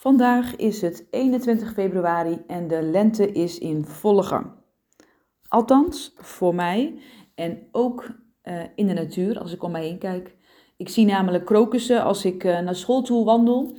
Vandaag is het 21 februari en de lente is in volle gang. Althans, voor mij en ook uh, in de natuur als ik om mij heen kijk. Ik zie namelijk krokussen als ik uh, naar school toe wandel,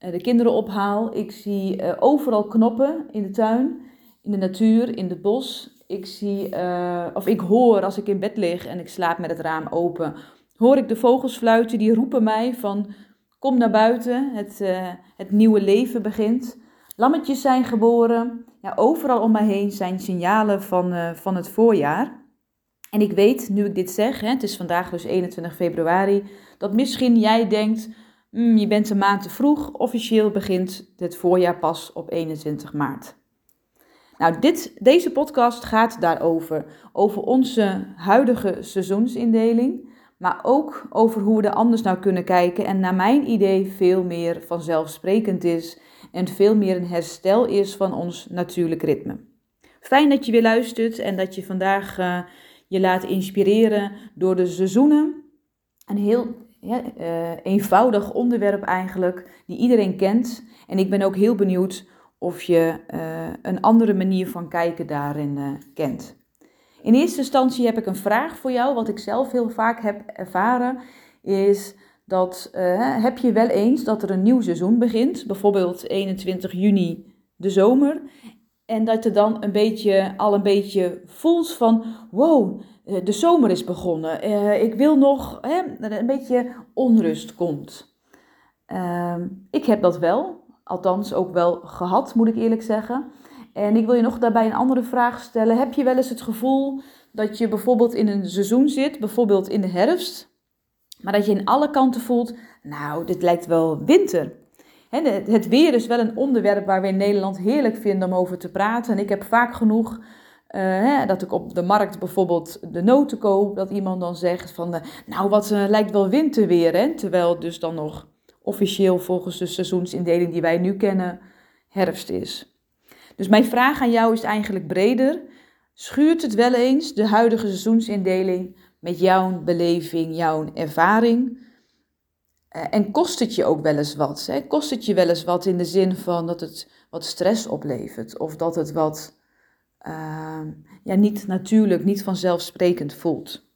uh, de kinderen ophaal. Ik zie overal knoppen in de tuin, in de natuur, in het bos. Ik zie, of ik hoor als ik in bed lig en ik slaap met het raam open, hoor ik de vogels fluiten. Die roepen mij van Kom naar buiten, het, uh, het nieuwe leven begint. Lammetjes zijn geboren. Ja, overal om mij heen zijn signalen van, uh, van het voorjaar. En ik weet, nu ik dit zeg, hè, het is vandaag dus 21 februari, dat misschien jij denkt, mm, je bent een maand te vroeg. Officieel begint het voorjaar pas op 21 maart. Nou, dit, deze podcast gaat daarover, over onze huidige seizoensindeling maar ook over hoe we er anders naar kunnen kijken en naar mijn idee veel meer vanzelfsprekend is en veel meer een herstel is van ons natuurlijk ritme. Fijn dat je weer luistert en dat je vandaag uh, je laat inspireren door de seizoenen. Een heel ja, uh, eenvoudig onderwerp eigenlijk, die iedereen kent. En ik ben ook heel benieuwd of je uh, een andere manier van kijken daarin kent. In eerste instantie heb ik een vraag voor jou, wat ik zelf heel vaak heb ervaren, is dat uh, heb je wel eens dat er een nieuw seizoen begint, bijvoorbeeld 21 juni de zomer, en dat je dan een beetje, al een beetje voelt van, wow, eh, de zomer is begonnen, uh, ik wil nog, een beetje onrust komt. Uh, ik heb dat wel, althans ook wel gehad, moet ik eerlijk zeggen. En ik wil je nog daarbij een andere vraag stellen. Heb je wel eens het gevoel dat je bijvoorbeeld in een seizoen zit, bijvoorbeeld in de herfst, maar dat je in alle kanten voelt, nou, dit lijkt wel winter. Het weer is wel een onderwerp waar we in Nederland heerlijk vinden om over te praten. En ik heb vaak genoeg uh, dat ik op de markt bijvoorbeeld de noten koop, dat iemand dan zegt van, uh, nou, wat uh, lijkt wel winterweer, hè? terwijl dus dan nog officieel volgens de seizoensindeling die wij nu kennen herfst is. Dus mijn vraag aan jou is eigenlijk breder. Schuurt het wel eens de huidige seizoensindeling met jouw beleving, jouw ervaring? Uh, en kost het je ook wel eens wat? Hè? Kost het je wel eens wat in de zin van dat het wat stress oplevert? Of dat het wat uh, ja, niet natuurlijk, niet vanzelfsprekend voelt?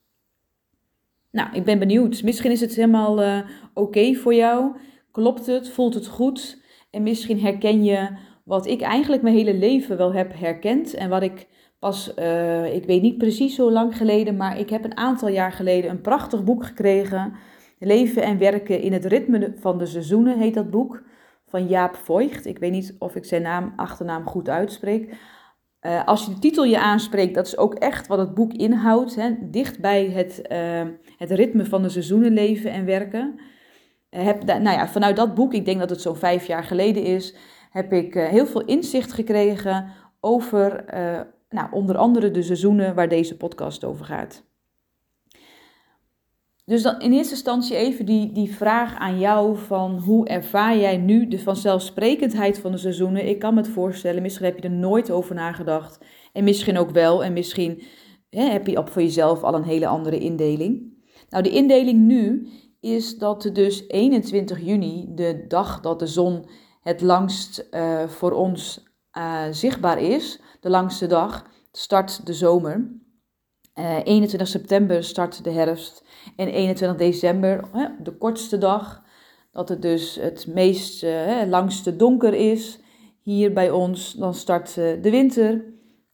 Nou, ik ben benieuwd. Misschien is het helemaal uh, oké voor jou. Klopt het? Voelt het goed? En misschien herken je wat ik eigenlijk mijn hele leven wel heb herkend en wat ik pas, uh, ik weet niet precies zo lang geleden, maar ik heb een aantal jaar geleden een prachtig boek gekregen. Leven en werken in het ritme van de seizoenen heet dat boek van Jaap Voigt. Ik weet niet of ik zijn naam, achternaam goed uitspreek. Uh, als je de titel je aanspreekt, dat is ook echt wat het boek inhoudt. Hè? Dicht bij het, uh, het ritme van de seizoenen leven en werken. heb, nou ja, vanuit dat boek, ik denk dat het zo'n vijf jaar geleden is, heb ik uh, heel veel inzicht gekregen over uh, nou, onder andere de seizoenen waar deze podcast over gaat. Dus dan in eerste instantie even die, die vraag aan jou van hoe ervaar jij nu de vanzelfsprekendheid van de seizoenen? Ik kan me het voorstellen, misschien heb je er nooit over nagedacht en misschien ook wel en misschien hè, heb je op voor jezelf al een hele andere indeling. Nou, de indeling nu is dat dus 21 juni, de dag dat de zon het langst uh, voor ons uh, zichtbaar is, de langste dag, start de zomer. Uh, eh, 21 september start de herfst. En 21 december, de kortste dag, dat het dus het meest langste donker is hier bij ons, dan start de winter.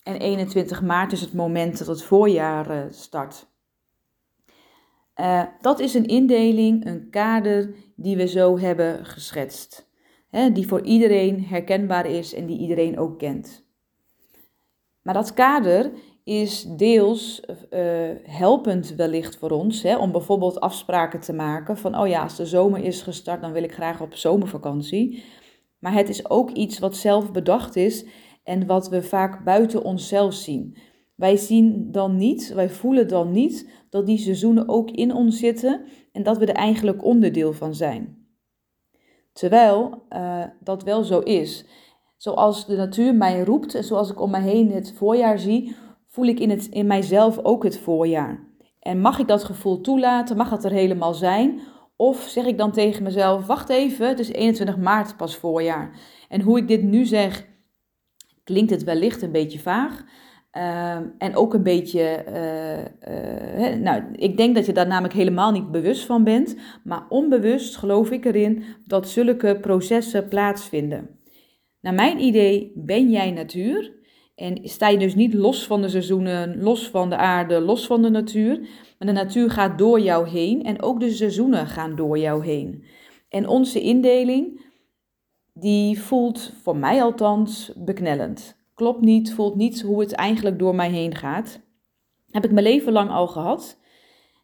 En 21 maart is het moment dat het voorjaar start. dat is een indeling, een kader die we zo hebben geschetst hè, die voor iedereen herkenbaar is en die iedereen ook kent. Maar dat kader is deels uh, helpend wellicht voor ons, hè, om bijvoorbeeld afspraken te maken van, oh ja, als de zomer is gestart, dan wil ik graag op zomervakantie. Maar het is ook iets wat zelf bedacht is en wat we vaak buiten onszelf zien. Wij zien dan niet, wij voelen dan niet dat die seizoenen ook in ons zitten en dat we er eigenlijk onderdeel van zijn. Terwijl uh, dat wel zo is. Zoals de natuur mij roept en zoals ik om mij heen het voorjaar zie, voel ik in, het, in mijzelf ook het voorjaar. En mag ik dat gevoel toelaten? Mag het er helemaal zijn? Of zeg ik dan tegen mezelf: wacht even, het is 21 maart pas voorjaar. En hoe ik dit nu zeg, klinkt het wellicht een beetje vaag. Ehm, en ook een beetje, uh, nou, ik denk dat je daar namelijk helemaal niet bewust van bent, maar onbewust geloof ik erin dat zulke processen plaatsvinden. Naar mijn idee ben jij natuur en sta je dus niet los van de seizoenen, los van de aarde, los van de natuur, maar de natuur gaat door jou heen en ook de seizoenen gaan door jou heen. En onze indeling, die voelt voor mij althans beknellend klopt niet, voelt niet hoe het eigenlijk door mij heen gaat. Heb ik mijn leven lang al gehad.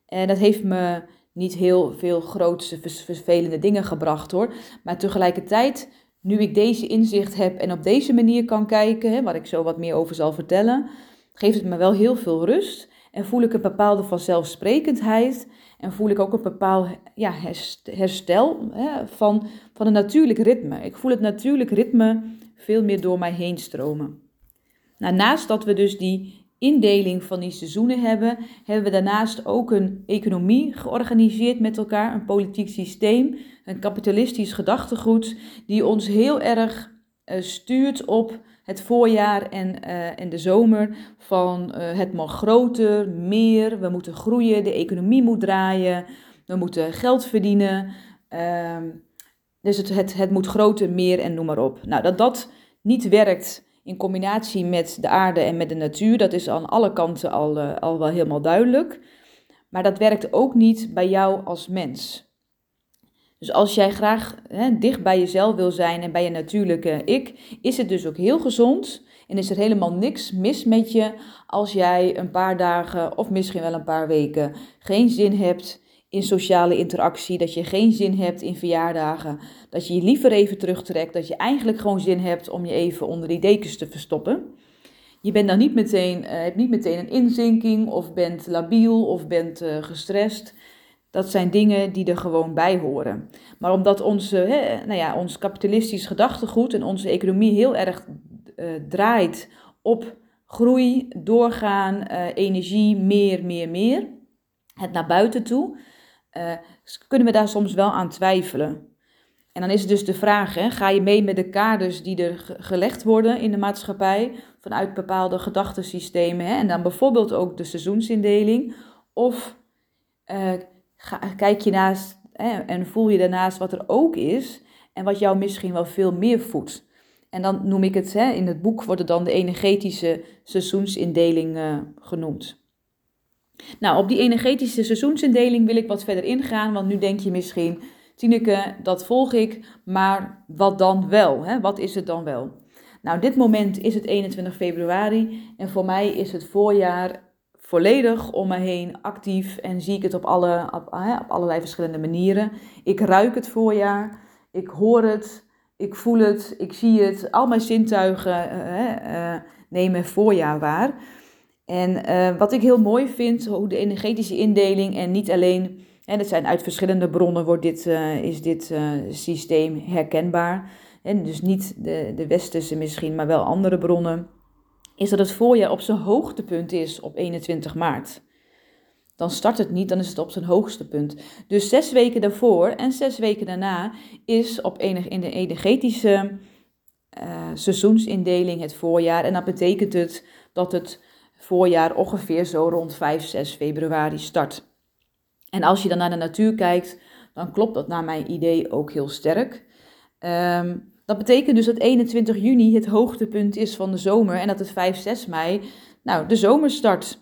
En dat heeft me niet heel veel grootste vervelende dingen gebracht hoor. Maar tegelijkertijd, nu ik deze inzicht heb en op deze manier kan kijken, hè, waar ik zo wat meer over zal vertellen, geeft het me wel heel veel rust. En voel ik een bepaalde vanzelfsprekendheid. En voel ik ook een bepaald ja, herstel hè, van, van een natuurlijk ritme. Ik voel het natuurlijk ritme veel meer door mij heen stromen. Nou, naast dat we dus die indeling van die seizoenen hebben, hebben we daarnaast ook een economie georganiseerd met elkaar, een politiek systeem, een kapitalistisch gedachtegoed, die ons heel erg uh, stuurt op het voorjaar en, uh, en de zomer van uh, het mag groter, meer, we moeten groeien, de economie moet draaien, we moeten geld verdienen. Uh, dus het, het, het moet groter, meer en noem maar op. Nou, dat dat niet werkt in combinatie met de aarde en met de natuur, dat is aan alle kanten al, uh, al wel helemaal duidelijk. Maar dat werkt ook niet bij jou als mens. Dus als jij graag hè, dicht bij jezelf wil zijn en bij je natuurlijke ik, is het dus ook heel gezond en is er helemaal niks mis met je als jij een paar dagen of misschien wel een paar weken geen zin hebt in sociale interactie, dat je geen zin hebt in verjaardagen, dat je je liever even terugtrekt, dat je eigenlijk gewoon zin hebt om je even onder die dekens te verstoppen. Je bent dan niet meteen, uh, hebt niet meteen een inzinking of bent labiel of bent uh, gestrest. Dat zijn dingen die er gewoon bij horen. Maar omdat onze, hè, nou ja, ons kapitalistisch gedachtegoed en onze economie heel erg uh, draait op groei, doorgaan, energie, meer, meer, meer. Het naar buiten toe uh, kunnen we daar soms wel aan twijfelen. En dan is het dus de vraag, hè, ga je mee met de kaders die er gelegd worden in de maatschappij vanuit bepaalde gedachtensystemen hè, en dan bijvoorbeeld ook de seizoensindeling? Of ga, kijk je naast hè, en voel je daarnaast wat er ook is en wat jou misschien wel veel meer voedt? En dan noem ik het, hè, in het boek wordt het dan de energetische seizoensindeling uh, genoemd. Nou, op die energetische seizoensindeling wil ik wat verder ingaan, want nu denk je misschien, Tineke, dat volg ik, maar wat dan wel? Hè? Wat is het dan wel? Nou, dit moment is het 21 februari en voor mij is het voorjaar volledig om me heen actief en zie ik het op, alle, op, op allerlei verschillende manieren. Ik ruik het voorjaar, ik hoor het, ik voel het, ik zie het. Al mijn zintuigen uh, uh, nemen voorjaar waar. En uh, wat ik heel mooi vind, hoe de energetische indeling en niet alleen, en het zijn uit verschillende bronnen, wordt dit, uh, is dit uh, systeem herkenbaar. En dus niet de, de westerse misschien, maar wel andere bronnen. Is dat het voorjaar op zijn hoogtepunt is op 21 maart. Dan start het niet, dan is het op zijn hoogste punt. Dus zes weken daarvoor en zes weken daarna is op enig, in de energetische seizoensindeling het voorjaar. En dat betekent het dat het voorjaar ongeveer zo rond 5, 6 februari start. En als je dan naar de natuur kijkt, dan klopt dat naar mijn idee ook heel sterk. Um, dat betekent dus dat 21 juni het hoogtepunt is van de zomer en dat het 5, 6 mei nou, de zomer start.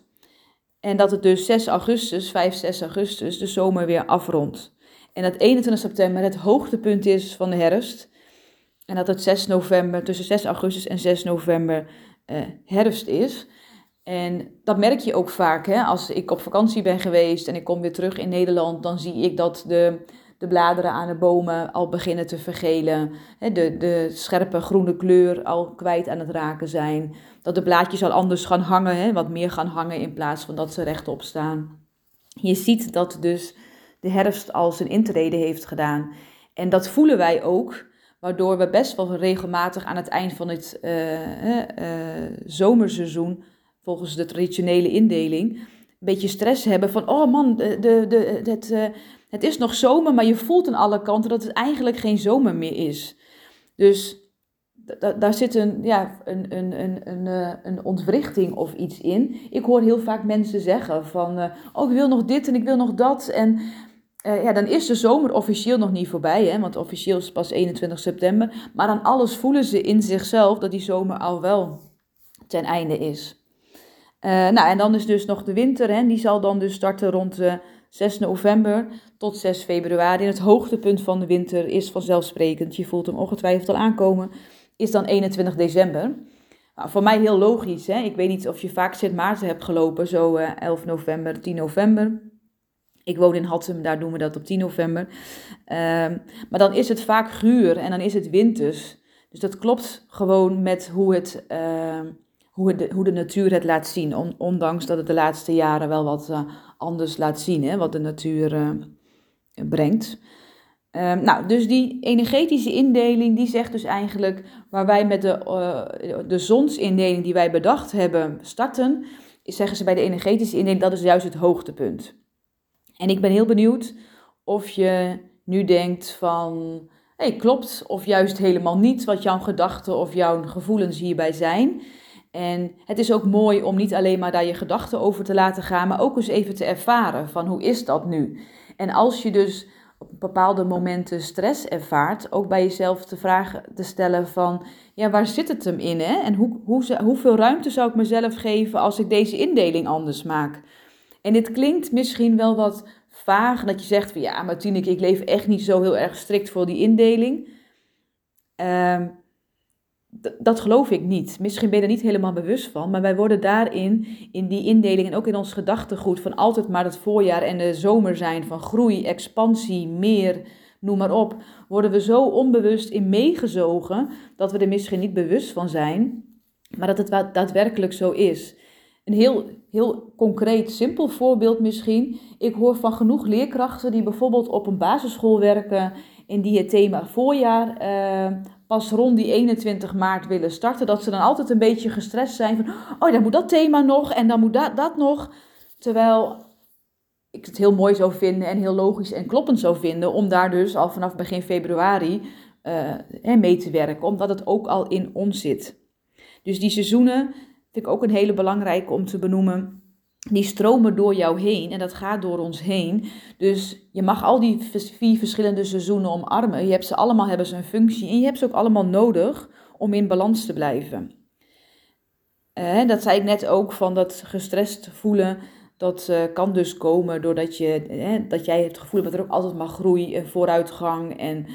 En dat het dus 6 augustus, 5, 6 augustus, de zomer weer afrondt. En dat 21 september het hoogtepunt is van de herfst. En dat het 6 november, tussen 6 augustus en 6 november uh, herfst is. En dat merk je ook vaak. Hè? Als ik op vakantie ben geweest en ik kom weer terug in Nederland, dan zie ik dat de, de bladeren aan de bomen al beginnen te vergelen. Hè? De, de scherpe groene kleur al kwijt aan het raken zijn. Dat de blaadjes al anders gaan hangen, hè? wat meer gaan hangen in plaats van dat ze rechtop staan. Je ziet dat dus de herfst al zijn intrede heeft gedaan. En dat voelen wij ook, waardoor we best wel regelmatig aan het eind van het uh, uh, zomerseizoen volgens de traditionele indeling, een beetje stress hebben van, oh man, de, de, de, het, uh, het is nog zomer, maar je voelt aan alle kanten dat het eigenlijk geen zomer meer is. Dus daar zit een, ja, een, een, een, een, eh, een ontwrichting of iets in. Ik hoor heel vaak mensen zeggen van, uh, oh ik wil nog dit en ik wil nog dat. En ja, dan is de zomer officieel nog niet voorbij, hè, want officieel is het pas 21 september. Maar aan alles voelen ze in zichzelf dat die zomer al wel ten einde is. Uh, nou, en dan is dus nog de winter, hè, die zal dan dus starten rond 6 november tot 6 februari. Het hoogtepunt van de winter is vanzelfsprekend, je voelt hem ongetwijfeld al aankomen, is dan 21 december. Nou, voor mij heel logisch. Hè? Ik weet niet of je vaak Sint Maarten hebt gelopen, zo uh, 11 november, 10 november. Ik woon in Hattem, daar doen we dat op 10 november. Uh, maar dan is het vaak guur en dan is het winters. Dus dat klopt gewoon met hoe, het, uh, hoe, het, hoe de natuur het laat zien. On, ondanks dat het de laatste jaren wel wat uh, anders laat zien, hè, wat de natuur eh, brengt. Um, nou, dus die energetische indeling, die zegt dus eigenlijk waar wij met de, uh, de zonsindeling die wij bedacht hebben starten, zeggen ze bij de energetische indeling, dat is juist het hoogtepunt. En ik ben heel benieuwd of je nu denkt van, hey, klopt, of juist helemaal niet wat jouw gedachten of jouw gevoelens hierbij zijn. En het is ook mooi om niet alleen maar daar je gedachten over te laten gaan, maar ook eens even te ervaren van hoe is dat nu? En als je dus op bepaalde momenten stress ervaart, ook bij jezelf te vragen te stellen van, ja, waar zit het hem in? Hè? En hoe, hoe, hoeveel ruimte zou ik mezelf geven als ik deze indeling anders maak? En dit klinkt misschien wel wat vaag, dat je zegt van, ja, maar ik leef echt niet zo heel erg strikt voor die indeling. Uh, dat geloof ik niet. Misschien ben je er niet helemaal bewust van, maar wij worden daarin, in die indeling en ook in ons gedachtegoed van altijd maar het voorjaar en de zomer zijn van groei, expansie, meer, noem maar op, worden we zo onbewust in meegezogen dat we er misschien niet bewust van zijn, maar dat het daadwerkelijk zo is. Een heel, heel concreet, simpel voorbeeld misschien. Ik hoor van genoeg leerkrachten die bijvoorbeeld op een basisschool werken en die het thema voorjaar uh, pas rond die 21 maart willen starten, dat ze dan altijd een beetje gestrest zijn van, oh, dan moet dat thema nog en dan moet dat, dat nog. Terwijl ik het heel mooi zou vinden en heel logisch en kloppend zou vinden om daar dus al vanaf begin februari uh, mee te werken, omdat het ook al in ons zit. Dus die seizoenen vind ik ook een hele belangrijke om te benoemen die stromen door jou heen en dat gaat door ons heen. Dus je mag al die vier verschillende seizoenen omarmen. Je hebt ze allemaal hebben ze een functie en je hebt ze ook allemaal nodig om in balans te blijven. Eh, dat zei ik net ook van dat gestrest voelen. Dat uh, kan dus komen doordat je, eh, dat jij het gevoel hebt dat er ook altijd maar groei en vooruitgang en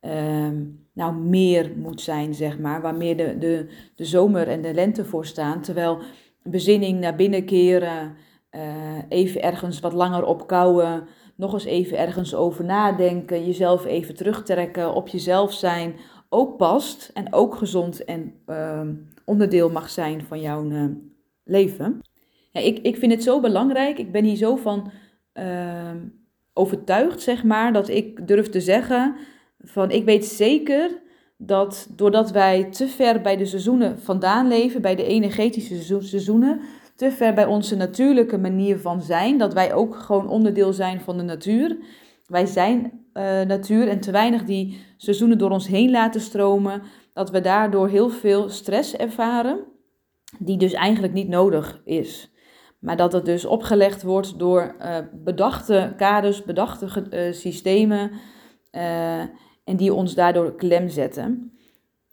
ehm, nou, meer moet zijn, zeg maar. Waar meer de, de, de zomer en de lente voor staan. Terwijl bezinning naar binnen keren, uh, even ergens wat langer opkouwen, nog eens even ergens over nadenken, jezelf even terugtrekken, op jezelf zijn, ook past en ook gezond en uh, onderdeel mag zijn van jouw uh, leven. Ja, ik, ik vind het zo belangrijk, ik ben hier zo van ehm, overtuigd, zeg maar, dat ik durf te zeggen van ik weet zeker dat doordat wij te ver bij de seizoenen vandaan leven, bij de energetische seizoenen, te ver bij onze natuurlijke manier van zijn, dat wij ook gewoon onderdeel zijn van de natuur. Wij zijn uh, natuur en te weinig die seizoenen door ons heen laten stromen, dat we daardoor heel veel stress ervaren, die dus eigenlijk niet nodig is. Maar dat het dus opgelegd wordt door uh, bedachte kaders, bedachte uh, systemen en die ons daardoor klem zetten.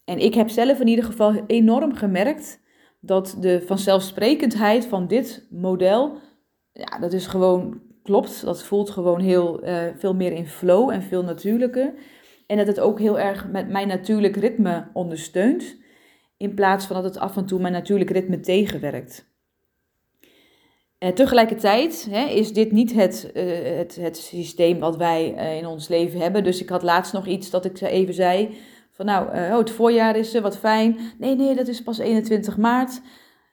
En ik heb zelf in ieder geval enorm gemerkt dat de vanzelfsprekendheid van dit model, ja, dat is gewoon klopt. Dat voelt gewoon heel uh, veel meer in flow en veel natuurlijker. En dat het ook heel erg met mijn natuurlijk ritme ondersteunt, in plaats van dat het af en toe mijn natuurlijk ritme tegenwerkt. Uh, tegelijkertijd hè, is dit niet het, uh, het, het systeem wat wij uh, in ons leven hebben. Dus ik had laatst nog iets dat ik even zei. Van nou, oh, het voorjaar is wat fijn. Nee, nee, dat is pas 21 maart.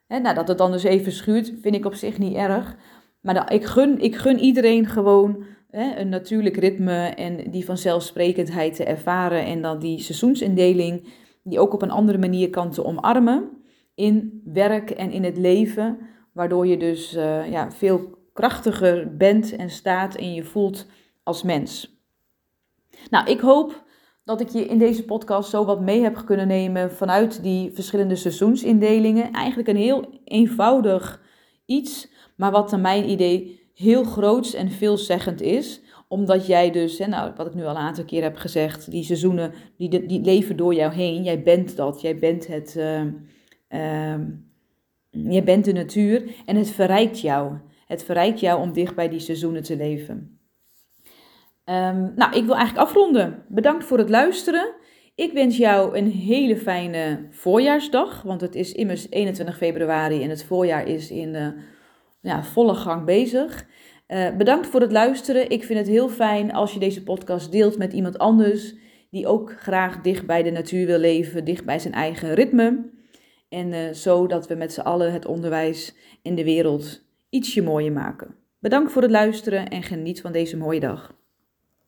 Hè, nou, dat het dan dus even schuurt, vind ik op zich niet erg. Maar ik, gun, ik gun iedereen gewoon hè, een natuurlijk ritme en die vanzelfsprekendheid te ervaren. En dan die seizoensindeling, die ook op een andere manier kan te omarmen. In werk en in het leven Waardoor je dus uh, ja, veel krachtiger bent en staat en je voelt als mens. Nou, ik hoop dat ik je in deze podcast zo wat mee heb kunnen nemen vanuit die verschillende seizoensindelingen. Eigenlijk een heel eenvoudig iets, maar wat naar mijn idee heel groots en veelzeggend is omdat jij dus, hè, nou, wat ik nu al een aantal keer heb gezegd, die seizoenen, die, die leven door jou heen. Jij bent dat, jij bent het, uh, uh, jij bent de natuur en het verrijkt jou. Het verrijkt jou om dicht bij die seizoenen te leven. Um, nou, ik wil eigenlijk afronden. Bedankt voor het luisteren. Ik wens jou een hele fijne voorjaarsdag, want het is immers 21 februari en het voorjaar is in uh, ja, volle gang bezig. Uh, bedankt voor het luisteren. Ik vind het heel fijn als je deze podcast deelt met iemand anders die ook graag dicht bij de natuur wil leven, dicht bij zijn eigen ritme. En uh, zo dat we met z'n allen het onderwijs in de wereld ietsje mooier maken. Bedankt voor het luisteren en geniet van deze mooie dag.